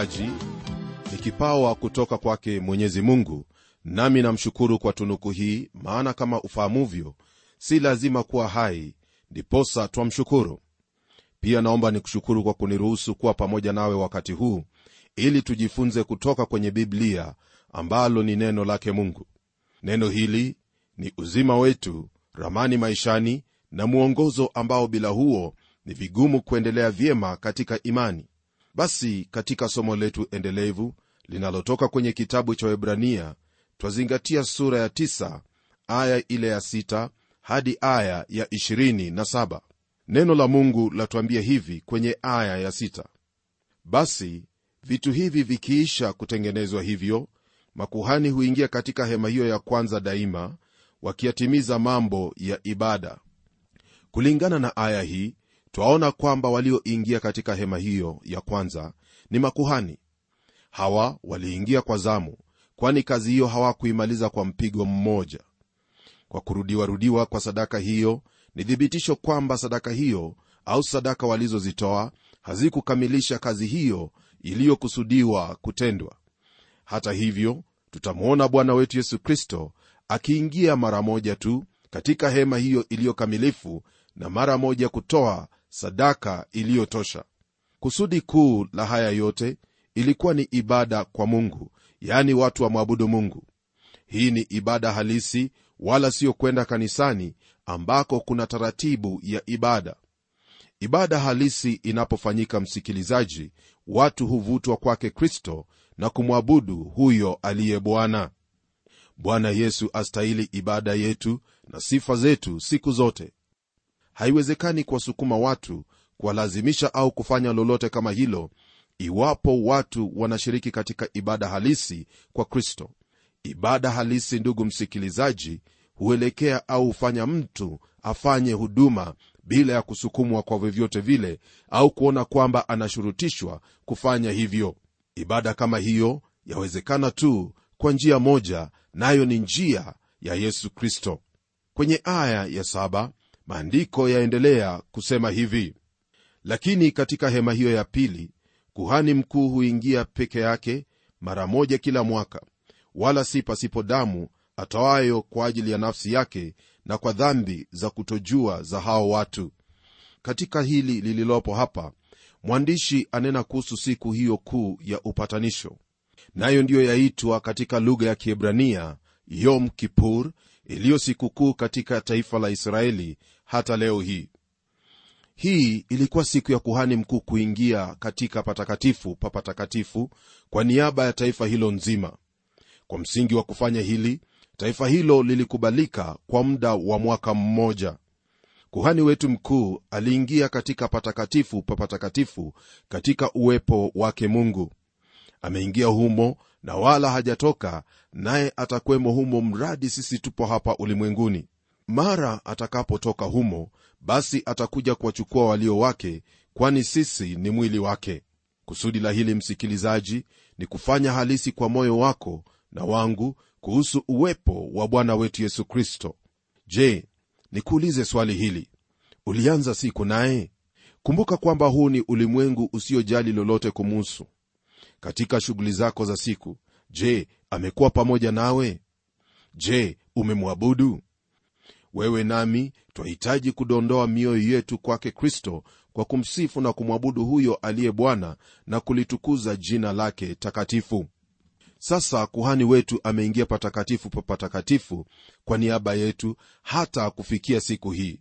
Msikilizaji ni kipawa kutoka kwake mwenyezi mungu. Nami namshukuru kwa tunuku hii maana kama ufahamuvyo si lazima kuwa hai ndiposa twamshukuru. Pia naomba nikushukuru kwa kuniruhusu kuwa pamoja nawe wakati huu ili tujifunze kutoka kwenye biblia ambalo ni neno lake mungu. Neno hili ni uzima wetu ramani maishani na mwongozo ambao bila huo ni vigumu kuendelea vyema katika imani basi katika somo letu endelevu linalotoka kwenye kitabu cha webrania twazingatia sura ya 9 aya ile ya 6 hadi aya ya 27 neno la mungu latuambia hivi kwenye aya ya 6 basi vitu hivi vikiisha kutengenezwa hivyo makuhani huingia katika hema hiyo ya kwanza daima wakiyatimiza mambo ya ibada. Kulingana na aya hii twaona kwamba walioingia katika hema hiyo ya kwanza ni makuhani. Hawa waliingia kwa zamu kwani kazi hiyo hawakuimaliza kwa mpigo mmoja. Kwa kurudiwarudiwa kwa sadaka hiyo ni thibitisho kwamba sadaka hiyo au sadaka walizozitoa hazikukamilisha kazi hiyo iliyokusudiwa kutendwa. Hata hivyo tutamwona bwana wetu yesu kristo akiingia mara moja tu katika hema hiyo iliyokamilifu na mara moja kutoa sadaka iliyotosha. Kusudi kuu la haya yote ilikuwa ni ibada kwa mungu yaani watu wamwabudu mungu. Hii ni ibada halisi wala siyo kwenda kanisani ambako kuna taratibu ya ibada. Ibada halisi inapofanyika msikilizaji watu huvutwa kwake kristo na kumwabudu huyo aliye bwana. Bwana yesu astahili ibada yetu na sifa zetu siku zote haiwezekani kuwasukuma watu kuwalazimisha au kufanya lolote kama hilo iwapo watu wanashiriki katika ibada halisi kwa kristo. Ibada halisi ndugu msikilizaji huelekea au hufanya mtu afanye huduma bila ya kusukumwa kwa vyovyote vile au kuona kwamba anashurutishwa kufanya hivyo. Ibada kama hiyo yawezekana tu kwa njia moja nayo ni njia ya yesu kristo. Kwenye aya ya maandiko yaendelea kusema hivi. Lakini katika hema hiyo ya pili kuhani mkuu huingia peke yake mara moja kila mwaka. Wala si pasipo damu atoayo kwa ajili ya nafsi yake na kwa dhambi za kutojua za hao watu. Katika hili lililopo hapa mwandishi anena kuhusu siku hiyo kuu ya upatanisho. Nayo ndiyo yaitwa katika lugha ya kiebrania yom kipur iliyo sikukuu katika taifa la israeli hata leo hii. Hii ilikuwa siku ya kuhani mkuu kuingia katika patakatifu pa patakatifu kwa niaba ya taifa hilo nzima. Kwa msingi wa kufanya hili taifa hilo lilikubalika kwa muda wa mwaka mmoja. Kuhani wetu mkuu aliingia katika patakatifu pa patakatifu katika uwepo wake mungu. Ameingia humo na wala hajatoka naye atakwemo humo mradi sisi tupo hapa ulimwenguni. Mara atakapotoka humo basi atakuja kuwachukua walio wake kwani sisi ni mwili wake. Kusudi la hili msikilizaji ni kufanya halisi kwa moyo wako na wangu kuhusu uwepo wa bwana wetu yesu kristo. Je nikuulize swali hili. Ulianza siku naye? Kumbuka kwamba huu ni ulimwengu usiojali lolote kumuhusu katika shughuli zako za siku je amekuwa pamoja nawe? Je umemwabudu? Wewe nami twahitaji kudondoa mioyo yetu kwake kristo kwa kumsifu na kumwabudu huyo aliye bwana na kulitukuza jina lake takatifu. Sasa kuhani wetu ameingia patakatifu pa patakatifu kwa niaba yetu hata kufikia siku hii.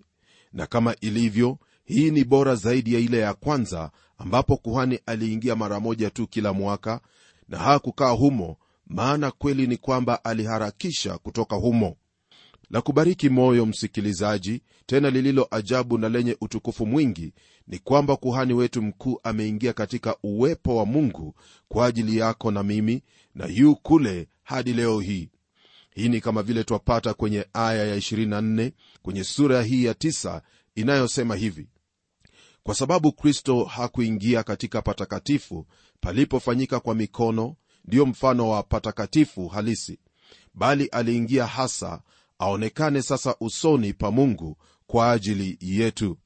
Na kama ilivyo hii ni bora zaidi ya ile ya kwanza ambapo kuhani aliingia mara moja tu kila mwaka na hakukaa humo maana kweli ni kwamba aliharakisha kutoka humo. La kubariki moyo msikilizaji tena lililo ajabu na lenye utukufu mwingi ni kwamba kuhani wetu mkuu ameingia katika uwepo wa mungu kwa ajili yako na mimi na yu kule hadi leo hii. Hii ni kama vile twapata kwenye aya ya 24 kwenye sura hii ya 9 inayosema hivi kwa sababu kristo hakuingia katika patakatifu palipofanyika kwa mikono ndiyo mfano wa patakatifu halisi. Bali aliingia hasa aonekane sasa usoni pa mungu kwa ajili yetu.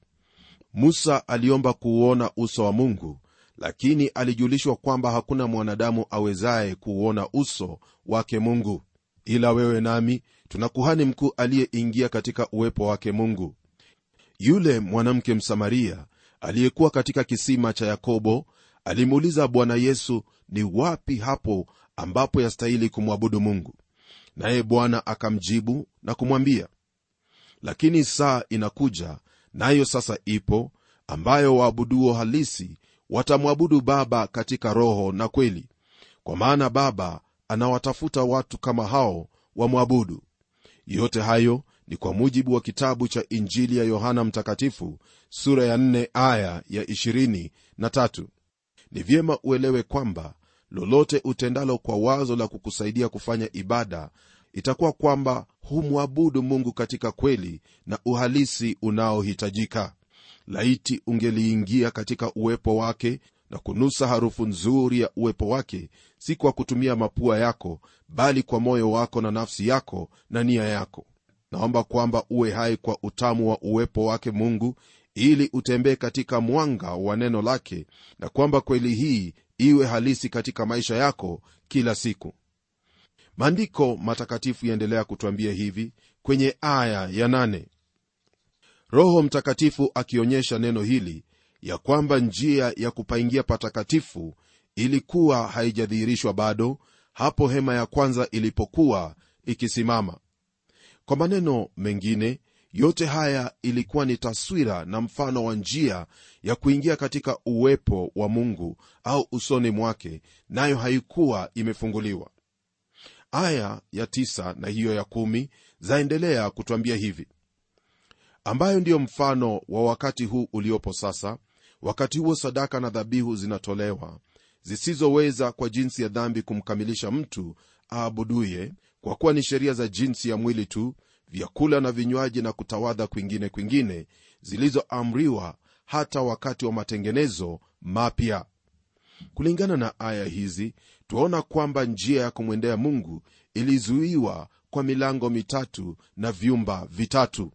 Musa aliomba kuuona uso wa mungu lakini alijulishwa kwamba hakuna mwanadamu awezaye kuuona uso wake mungu. Ila wewe nami tuna kuhani mkuu aliyeingia katika uwepo wake mungu. Yule mwanamke msamaria aliyekuwa katika kisima cha yakobo alimuuliza bwana yesu ni wapi hapo ambapo yastahili kumwabudu mungu? Naye bwana akamjibu na kumwambia lakini saa inakuja nayo sasa ipo ambayo waabuduo halisi watamwabudu baba katika roho na kweli. Kwa maana baba anawatafuta watu kama hao wamwabudu. Yote hayo ni kwa mujibu wa kitabu cha injili ya yohana mtakatifu sura ya 4 aya ya 23 ni vyema uelewe kwamba lolote utendalo kwa wazo la kukusaidia kufanya ibada itakuwa kwamba humwabudu mungu katika kweli na uhalisi unaohitajika. Laiti ungeliingia katika uwepo wake na kunusa harufu nzuri ya uwepo wake si kwa kutumia mapua yako bali kwa moyo wako na nafsi yako na nia yako naomba kwamba uwe hai kwa utamu wa uwepo wake mungu ili utembee katika mwanga wa neno lake na kwamba kweli hii iwe halisi katika maisha yako kila siku. Maandiko matakatifu yaendelea kutwambia hivi kwenye aya ya nane. Roho mtakatifu akionyesha neno hili ya kwamba njia ya kupaingia patakatifu ilikuwa haijadhihirishwa bado hapo hema ya kwanza ilipokuwa ikisimama kwa maneno mengine yote haya ilikuwa ni taswira na mfano wa njia ya kuingia katika uwepo wa mungu au usoni mwake nayo haikuwa imefunguliwa. Aya ya tisa na hiyo ya kumi zaendelea kutwambia hivi. Ambayo ndiyo mfano wa wakati huu uliopo sasa wakati huo sadaka na dhabihu zinatolewa zisizoweza kwa jinsi ya dhambi kumkamilisha mtu aabuduye kwa kuwa ni sheria za jinsi ya mwili tu vyakula na vinywaji na kutawadha kwingine kwingine zilizoamriwa hata wakati wa matengenezo mapya. Kulingana na aya hizi twaona kwamba njia ya kumwendea mungu ilizuiwa kwa milango mitatu na vyumba vitatu.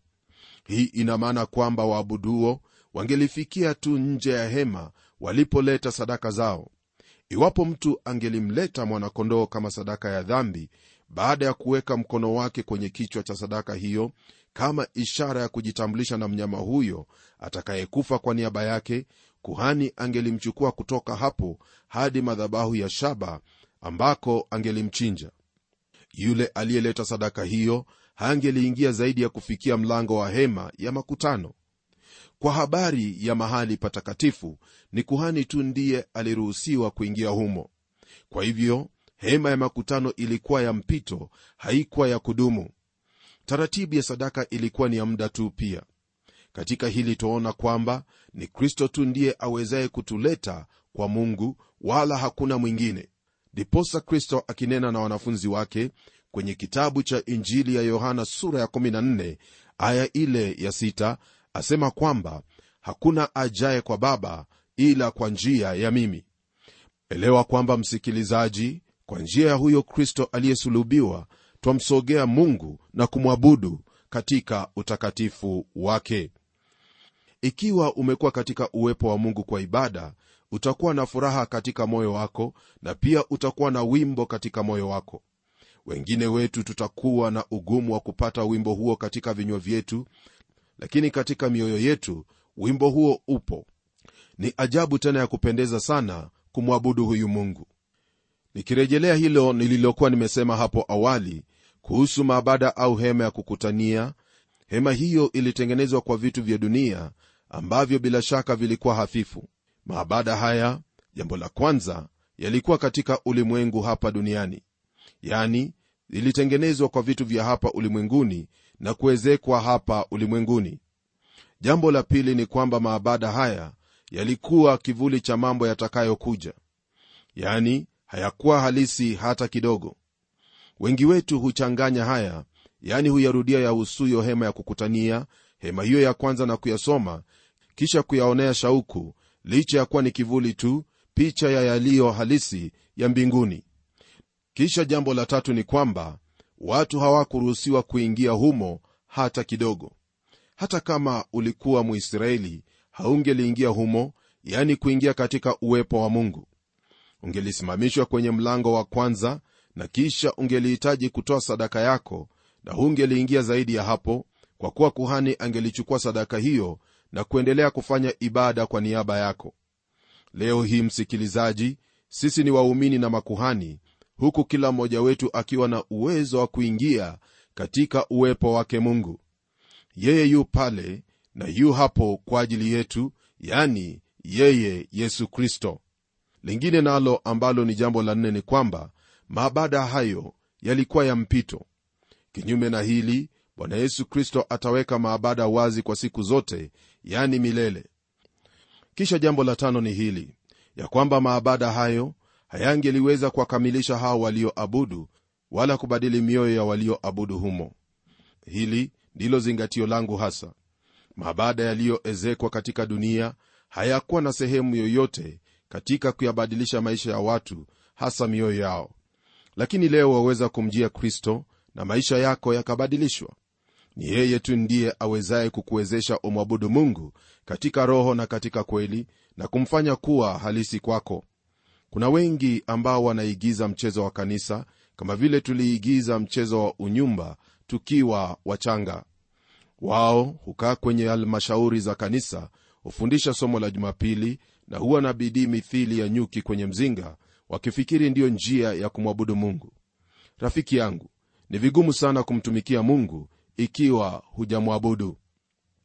Hii ina maana kwamba waabuduo wangelifikia tu nje ya hema walipoleta sadaka zao iwapo mtu angelimleta mwanakondoo kama sadaka ya dhambi baada ya kuweka mkono wake kwenye kichwa cha sadaka hiyo kama ishara ya kujitambulisha na mnyama huyo atakayekufa kwa niaba yake kuhani angelimchukua kutoka hapo hadi madhabahu ya shaba ambako angelimchinja. Yule aliyeleta sadaka hiyo hangeliingia zaidi ya kufikia mlango wa hema ya makutano kwa habari ya mahali patakatifu ni kuhani tu ndiye aliruhusiwa kuingia humo. Kwa hivyo hema ya makutano ilikuwa ya mpito haikuwa ya kudumu. Taratibu ya sadaka ilikuwa ni ya muda tu pia. Katika hili twaona kwamba ni kristo tu ndiye awezaye kutuleta kwa mungu wala hakuna mwingine. Ndiposa kristo akinena na wanafunzi wake kwenye kitabu cha injili ya yohana sura ya 14 aya ile ya 6 asema kwamba hakuna ajaye kwa baba ila kwa njia ya mimi. Elewa kwamba msikilizaji kwa njia ya huyo kristo aliyesulubiwa twamsogea mungu na kumwabudu katika utakatifu wake. Ikiwa umekuwa katika uwepo wa mungu kwa ibada utakuwa na furaha katika moyo wako na pia utakuwa na wimbo katika moyo wako. Wengine wetu tutakuwa na ugumu wa kupata wimbo huo katika vinywa vyetu lakini katika mioyo yetu wimbo huo upo. Ni ajabu tena ya kupendeza sana kumwabudu huyu mungu. Nikirejelea hilo nililokuwa nimesema hapo awali kuhusu maabada au hema ya kukutania hema hiyo ilitengenezwa kwa vitu vya dunia ambavyo bila shaka vilikuwa hafifu. Maabada haya jambo la kwanza yalikuwa katika ulimwengu hapa duniani. Yani ilitengenezwa kwa vitu vya hapa ulimwenguni na kuwezekwa hapa ulimwenguni. Jambo la pili ni kwamba maabada haya yalikuwa kivuli cha mambo yatakayokuja. Yani hayakuwa halisi hata kidogo. Wengi wetu huchanganya haya yani huyarudia yahusuyo hema ya kukutania hema hiyo ya kwanza na kuyasoma kisha kuyaonea shauku licha ya kuwa ni kivuli tu picha ya yaliyo halisi ya mbinguni. Kisha jambo la tatu ni kwamba watu hawakuruhusiwa kuingia humo hata kidogo. Hata kama ulikuwa muisraeli haungeliingia humo yani kuingia katika uwepo wa mungu. Ungelisimamishwa kwenye mlango wa kwanza na kisha ungelihitaji kutoa sadaka yako na hungeliingia zaidi ya hapo kwa kuwa kuhani angelichukua sadaka hiyo na kuendelea kufanya ibada kwa niaba yako. Leo hii msikilizaji sisi ni waumini na makuhani huku kila mmoja wetu akiwa na uwezo wa kuingia katika uwepo wake mungu. Yeye yu pale na yu hapo kwa ajili yetu yani yeye yesu kristo. Lingine nalo ambalo ni jambo la nne ni kwamba maabada hayo yalikuwa ya mpito. Kinyume na hili bwana yesu kristo ataweka maabada wazi kwa siku zote yani milele. Kisha jambo la tano ni hili ya kwamba maabada hayo hayangeliweza kuwakamilisha hao walioabudu wala kubadili mioyo ya walioabudu humo. Hili ndilo zingatio langu hasa. Mabada yaliyoezekwa katika dunia hayakuwa na sehemu yoyote katika kuyabadilisha maisha ya watu hasa mioyo yao. Lakini leo waweza kumjia kristo na maisha yako yakabadilishwa. Ni yeye tu ndiye awezaye kukuwezesha umwabudu mungu katika roho na katika kweli na kumfanya kuwa halisi kwako kuna wengi ambao wanaigiza mchezo wa kanisa kama vile tuliigiza mchezo wa unyumba tukiwa wachanga. Wao hukaa kwenye halmashauri za kanisa hufundisha somo la jumapili na huwa na bidii mithili ya nyuki kwenye mzinga wakifikiri ndiyo njia ya kumwabudu mungu. Rafiki yangu ni vigumu sana kumtumikia mungu ikiwa hujamwabudu.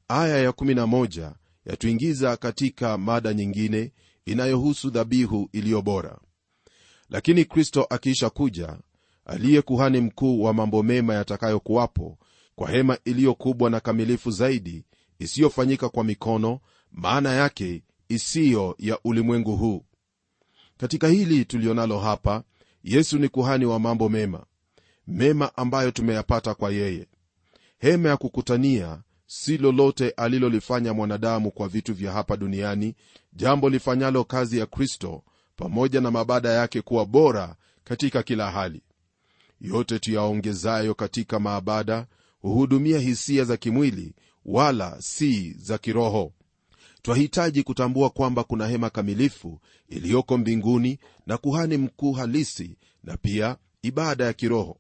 Aya ya11 yatuingiza katika mada nyingine inayohusu dhabihu iliyo bora. Lakini kristo akiisha kuja aliye kuhani mkuu wa mambo mema yatakayokuwapo kwa hema iliyo kubwa na kamilifu zaidi isiyofanyika kwa mikono maana yake isiyo ya ulimwengu huu. Katika hili tulionalo hapa yesu ni kuhani wa mambo mema mema ambayo tumeyapata kwa yeye. Hema ya kukutania si lolote alilolifanya mwanadamu kwa vitu vya hapa duniani jambo lifanyalo kazi ya kristo pamoja na mabada yake kuwa bora katika kila hali. Yote tuyaongezayo katika maabada huhudumia hisia za kimwili wala si za kiroho. Twahitaji kutambua kwamba kuna hema kamilifu iliyoko mbinguni na kuhani mkuu halisi na pia ibada ya kiroho.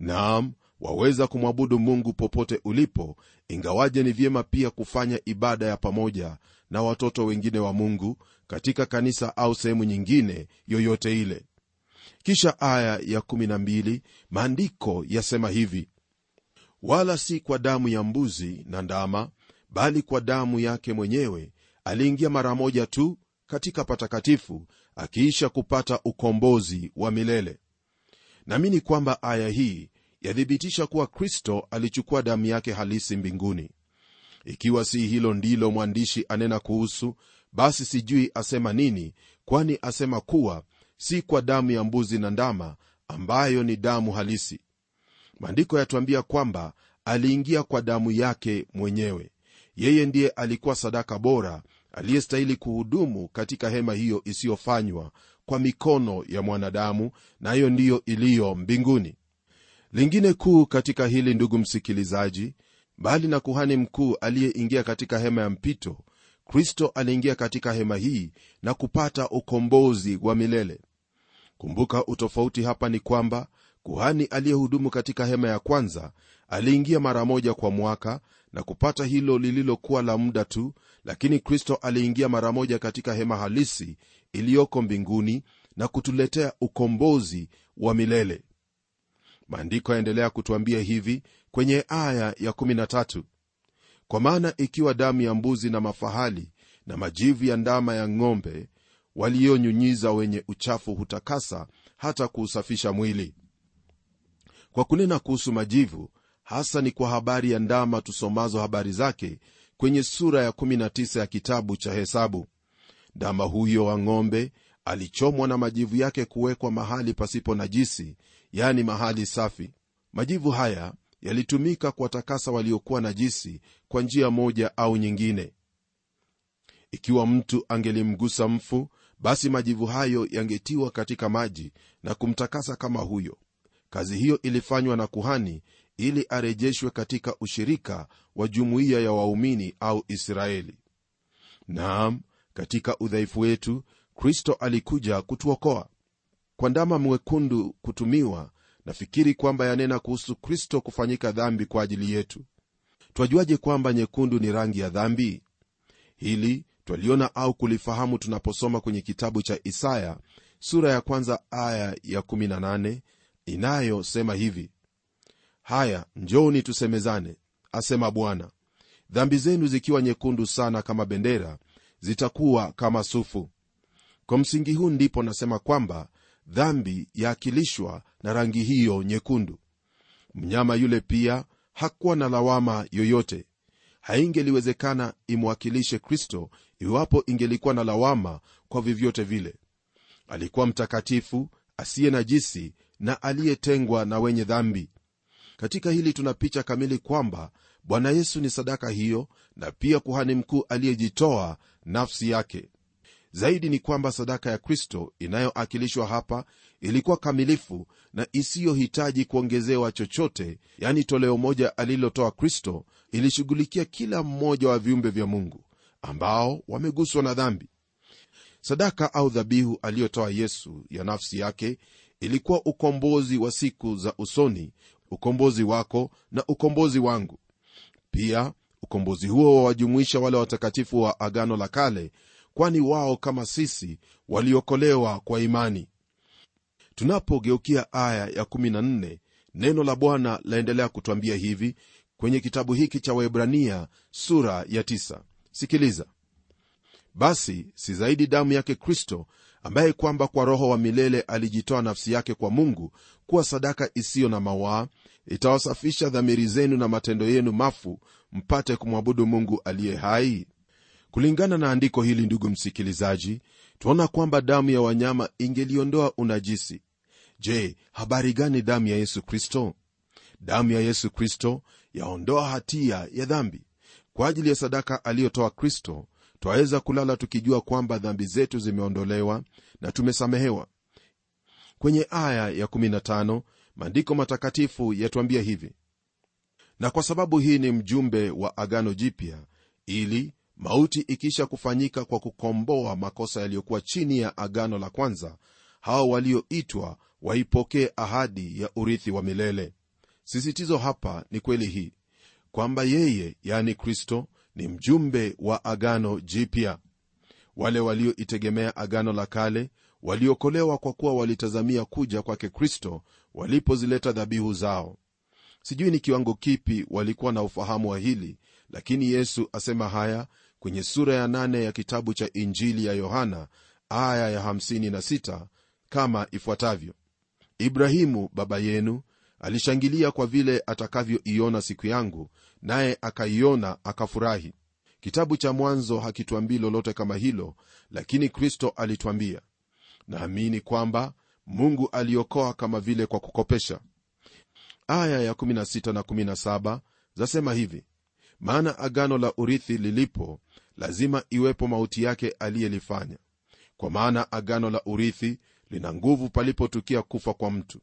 Naam waweza kumwabudu mungu popote ulipo ingawaje ni vyema pia kufanya ibada ya pamoja na watoto wengine wa mungu katika kanisa au sehemu nyingine yoyote ile. Kisha aya ya 12 maandiko yasema hivi wala si kwa damu ya mbuzi na ndama bali kwa damu yake mwenyewe aliingia mara moja tu katika patakatifu akiisha kupata ukombozi wa milele. Naamini kwamba aya hii yathibitisha kuwa kristo alichukua damu yake halisi mbinguni. Ikiwa si hilo ndilo mwandishi anena kuhusu basi sijui asema nini kwani asema kuwa si kwa damu ya mbuzi na ndama ambayo ni damu halisi. Maandiko yatuambia kwamba aliingia kwa damu yake mwenyewe. Yeye ndiye alikuwa sadaka bora aliyestahili kuhudumu katika hema hiyo isiyofanywa kwa mikono ya mwanadamu nayo na ndiyo iliyo mbinguni lingine kuu katika hili ndugu msikilizaji mbali na kuhani mkuu aliyeingia katika hema ya mpito kristo aliingia katika hema hii na kupata ukombozi wa milele. Kumbuka utofauti hapa ni kwamba kuhani aliyehudumu katika hema ya kwanza aliingia mara moja kwa mwaka na kupata hilo lililokuwa la muda tu lakini kristo aliingia mara moja katika hema halisi iliyoko mbinguni na kutuletea ukombozi wa milele maandiko yaendelea kutuambia hivi kwenye aya ya 13 kwa maana ikiwa damu ya mbuzi na mafahali na majivu ya ndama ya ng'ombe walionyunyiza wenye uchafu hutakasa hata kuusafisha mwili. Kwa kunena kuhusu majivu hasa ni kwa habari ya ndama tusomazo habari zake kwenye sura ya 19 ya kitabu cha hesabu. Ndama huyo wa ng'ombe alichomwa na majivu yake kuwekwa mahali pasipo najisi yani mahali safi. Majivu haya yalitumika kuwatakasa waliokuwa najisi kwa njia moja au nyingine. Ikiwa mtu angelimgusa mfu basi majivu hayo yangetiwa katika maji na kumtakasa kama huyo. Kazi hiyo ilifanywa na kuhani ili arejeshwe katika ushirika wa jumuiya ya waumini au israeli. Naam katika udhaifu wetu kristo alikuja kutuokoa kwa ndama mwekundu kutumiwa nafikiri kwamba yanena kuhusu kristo kufanyika dhambi kwa ajili yetu. Twajuaje kwamba nyekundu ni rangi ya dhambi? Hili twaliona au kulifahamu tunaposoma kwenye kitabu cha isaya sura ya kwanza aya ya 18 inayosema hivi haya njoni tusemezane asema bwana. Dhambi zenu zikiwa nyekundu sana kama bendera zitakuwa kama sufu. Kwa msingi huu ndipo nasema kwamba dhambi yaakilishwa na rangi hiyo nyekundu. Mnyama yule pia hakuwa na lawama yoyote. Haingeliwezekana imwakilishe kristo iwapo ingelikuwa na lawama kwa vyovyote vile. Alikuwa mtakatifu asiye najisi na aliyetengwa na wenye dhambi. Katika hili tuna picha kamili kwamba bwana yesu ni sadaka hiyo na pia kuhani mkuu aliyejitoa nafsi yake zaidi ni kwamba sadaka ya kristo inayoakilishwa hapa ilikuwa kamilifu na isiyohitaji kuongezewa chochote yani toleo moja alilotoa kristo ilishughulikia kila mmoja wa viumbe vya mungu ambao wameguswa na dhambi. Sadaka au dhabihu aliyotoa yesu ya nafsi yake ilikuwa ukombozi wa siku za usoni ukombozi wako na ukombozi wangu. Pia ukombozi huo wawajumuisha wale watakatifu wa agano la kale kwani wao kama sisi waliokolewa kwa imani. Tunapogeukia aya ya 14 neno la bwana laendelea kutwambia hivi kwenye kitabu hiki cha waibrania sura ya 9 sikiliza. Basi si zaidi damu yake kristo ambaye kwamba kwa roho wa milele alijitoa nafsi yake kwa mungu kuwa sadaka isiyo na mawaa itawasafisha dhamiri zenu na matendo yenu mafu mpate kumwabudu mungu aliye hai kulingana na andiko hili ndugu msikilizaji twaona kwamba damu ya wanyama ingeliondoa unajisi. Je habari gani damu ya yesu kristo? Damu ya yesu kristo yaondoa hatia ya dhambi. Kwa ajili ya sadaka aliyotoa kristo twaweza kulala tukijua kwamba dhambi zetu zimeondolewa na tumesamehewa. Kwenye aya ya 15 maandiko matakatifu yatwambia hivi. Na kwa sababu hii ni mjumbe wa agano jipya ili mauti ikisha kufanyika kwa kukomboa makosa yaliyokuwa chini ya agano la kwanza hao walioitwa waipokee ahadi ya urithi wa milele. Sisitizo hapa ni kweli hii kwamba yeye yani kristo ni mjumbe wa agano jipya. Wale walioitegemea agano la kale waliokolewa kwa kuwa walitazamia kuja kwake kristo walipozileta dhabihu zao. Sijui ni kiwango kipi walikuwa na ufahamu wa hili lakini yesu asema haya kwenye sura ya nane ya kitabu cha injili ya yohana aya ya 56 kama ifuatavyo. Ibrahimu baba yenu alishangilia kwa vile atakavyoiona siku yangu naye akaiona akafurahi. Kitabu cha mwanzo hakituambii lolote kama hilo lakini kristo alitwambia naamini kwamba mungu aliokoa kama vile kwa kukopesha. Aya ya 16 na 17 zasema hivi maana agano la urithi lilipo lazima iwepo mauti yake aliyelifanya. Kwa maana agano la urithi lina nguvu palipotukia kufa kwa mtu.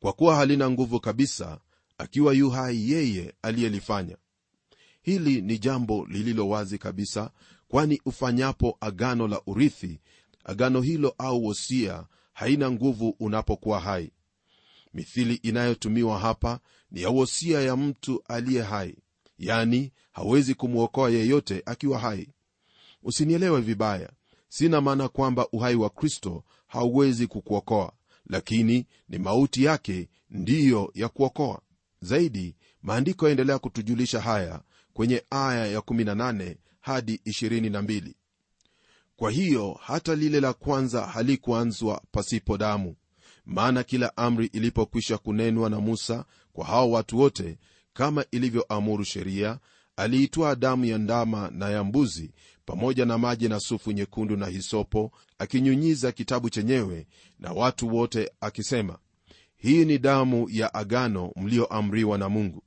Kwa kuwa halina nguvu kabisa akiwa yu hai yeye aliyelifanya. Hili ni jambo lililo wazi kabisa kwani ufanyapo agano la urithi agano hilo au wosia haina nguvu unapokuwa hai. Mithili inayotumiwa hapa ni ya wosia ya mtu aliye hai yani hawezi kumwokoa yeyote akiwa hai. Usinielewe vibaya. Sina maana kwamba uhai wa kristo hauwezi kukuokoa lakini ni mauti yake ndiyo ya kuokoa. Zaidi maandiko yaendelea kutujulisha haya kwenye aya ya 18 hadi 22 kwa hiyo hata lile la kwanza halikuanzwa pasipo damu. Maana kila amri ilipokwisha kunenwa na musa kwa hao watu wote kama ilivyoamuru sheria aliitwaa damu ya ndama na ya mbuzi pamoja na maji na sufu nyekundu na hisopo akinyunyiza kitabu chenyewe na watu wote akisema hii ni damu ya agano mlioamriwa na mungu.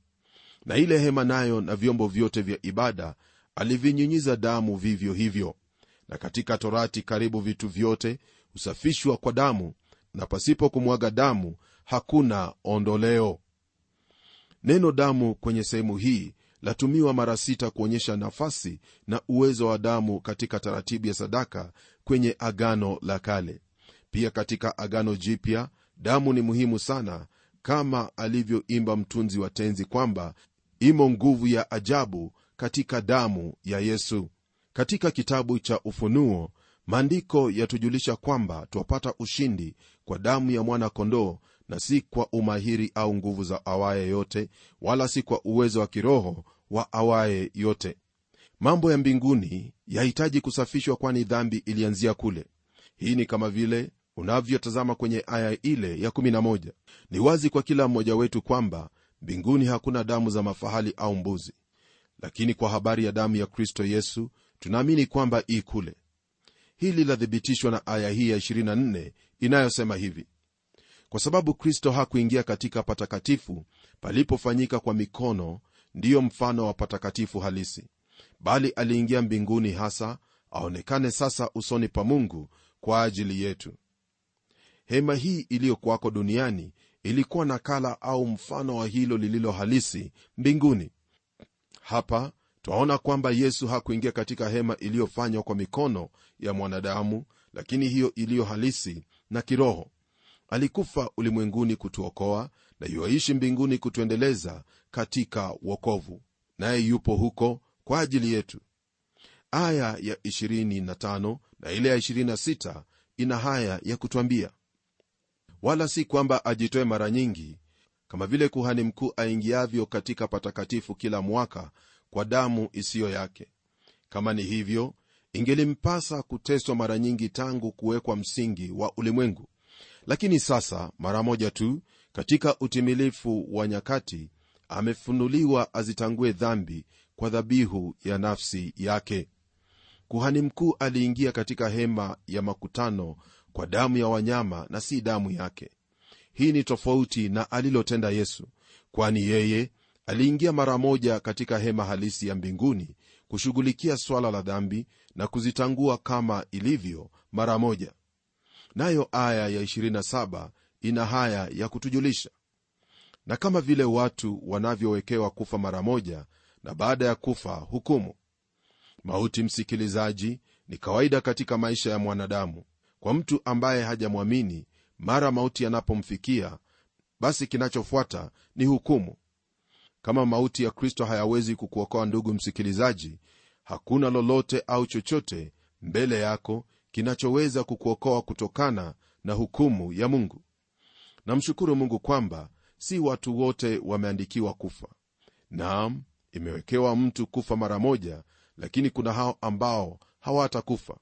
Na ile hema nayo na vyombo vyote vya ibada alivinyunyiza damu vivyo hivyo. Na katika torati karibu vitu vyote husafishwa kwa damu na pasipo kumwaga damu hakuna ondoleo neno damu kwenye sehemu hii latumiwa mara sita kuonyesha nafasi na uwezo wa damu katika taratibu ya sadaka kwenye agano la kale. Pia katika agano jipya damu ni muhimu sana kama alivyoimba mtunzi wa tenzi kwamba imo nguvu ya ajabu katika damu ya yesu. Katika kitabu cha ufunuo maandiko yatujulisha kwamba twapata ushindi kwa damu ya mwana-kondoo na si kwa umahiri au nguvu za awaye yote wala si kwa uwezo wa kiroho wa awaye yote. Mambo ya mbinguni yahitaji kusafishwa kwani dhambi ilianzia kule. Hii ni kama vile unavyotazama kwenye aya ile ya 11 ni wazi kwa kila mmoja wetu kwamba mbinguni hakuna damu za mafahali au mbuzi. Lakini kwa habari ya damu ya kristo yesu tunaamini kwamba ii kule. Hili lathibitishwa na aya hii ya 24 inayosema hivi kwa sababu kristo hakuingia katika patakatifu palipofanyika kwa mikono ndiyo mfano wa patakatifu halisi. Bali aliingia mbinguni hasa aonekane sasa usoni pa mungu kwa ajili yetu. Hema hii iliyokuwako duniani ilikuwa nakala au mfano wa hilo lililo halisi mbinguni. Hapa twaona kwamba yesu hakuingia katika hema iliyofanywa kwa mikono ya mwanadamu lakini hiyo iliyo halisi na kiroho alikufa ulimwenguni kutuokoa na yuaishi mbinguni kutuendeleza katika wokovu. Naye yupo huko kwa ajili yetu. Aya ya 25 na ile ya 26 ina haya ya kutwambia. Wala si kwamba ajitoe mara nyingi kama vile kuhani mkuu aingiavyo katika patakatifu kila mwaka kwa damu isiyo yake. Kama ni hivyo ingelimpasa kuteswa mara nyingi tangu kuwekwa msingi wa ulimwengu lakini sasa mara moja tu katika utimilifu wa nyakati amefunuliwa azitangue dhambi kwa dhabihu ya nafsi yake. Kuhani mkuu aliingia katika hema ya makutano kwa damu ya wanyama na si damu yake. Hii ni tofauti na alilotenda yesu kwani yeye aliingia mara moja katika hema halisi ya mbinguni kushughulikia swala la dhambi na kuzitangua kama ilivyo mara moja nayo aya ya 27 ina haya ya kutujulisha. Na kama vile watu wanavyowekewa kufa mara moja na baada ya kufa hukumu. Mauti msikilizaji ni kawaida katika maisha ya mwanadamu. Kwa mtu ambaye hajamwamini mara mauti yanapomfikia basi kinachofuata ni hukumu. Kama mauti ya kristo hayawezi kukuokoa ndugu msikilizaji hakuna lolote au chochote mbele yako kinachoweza kukuokoa kutokana na hukumu ya mungu. Namshukuru mungu kwamba si watu wote wameandikiwa kufa. Naam imewekewa mtu kufa mara moja lakini kuna hao ambao hawatakufa.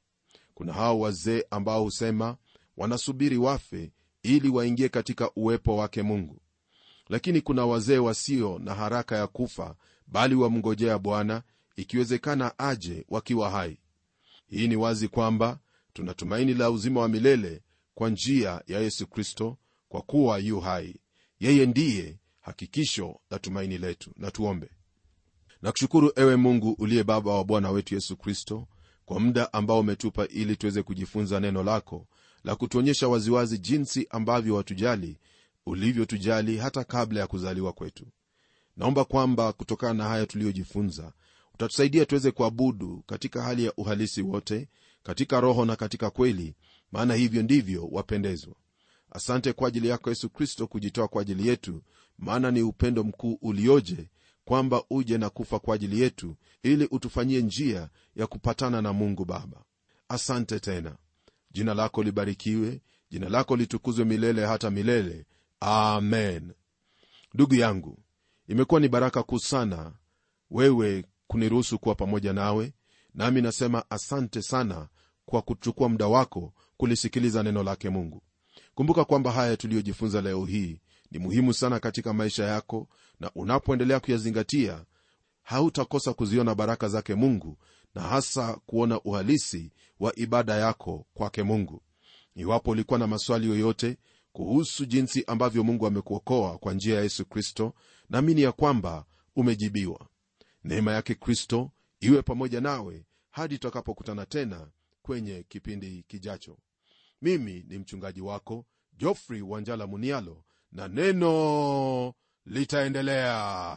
Kuna hao wazee ambao husema wanasubiri wafe ili waingie katika uwepo wake mungu. Lakini kuna wazee wasio na haraka ya kufa bali wamngojea bwana ikiwezekana aje wakiwa hai. Hii ni wazi kwamba tuna tumaini la uzima wa milele kwa njia ya yesu kristo kwa kuwa yu hai. Yeye ndiye hakikisho la tumaini letu. Na tuombe. Ewe mungu uliye baba wa bwana wetu yesu kristo kwa muda ambao umetupa ili tuweze kujifunza neno lako la kutuonyesha waziwazi jinsi ambavyo watujali ulivyotujali hata kabla ya kuzaliwa kwetu. Naomba kwamba kutokana na haya tuliyojifunza utatusaidia tuweze kuabudu katika hali ya uhalisi wote katika roho na katika kweli maana hivyo ndivyo wapendezwa. Asante kwa ajili yako yesu kristo kujitoa kwa ajili yetu maana ni upendo mkuu ulioje kwamba uje na kufa kwa ajili yetu ili utufanyie njia ya kupatana na mungu baba. Asante tena. Jina lako libarikiwe jina lako litukuzwe milele hata milele. Amen. Ndugu yangu imekuwa ni baraka kuu sana wewe kuniruhusu kuwa pamoja nawe nami nasema asante sana kwa kuchukua muda wako kulisikiliza neno lake mungu. Kumbuka kwamba haya tuliyojifunza leo hii ni muhimu sana katika maisha yako na unapoendelea kuyazingatia hautakosa kuziona baraka zake mungu na hasa kuona uhalisi wa ibada yako kwake mungu. Iwapo ulikuwa na maswali yoyote kuhusu jinsi ambavyo mungu amekuokoa kwa njia ya yesu kristo naamini ya kwamba umejibiwa. Neema yake kristo iwe pamoja nawe hadi tutakapokutana tena kwenye kipindi kijacho. Mimi ni mchungaji wako jofrey wanjala munialo na neno litaendelea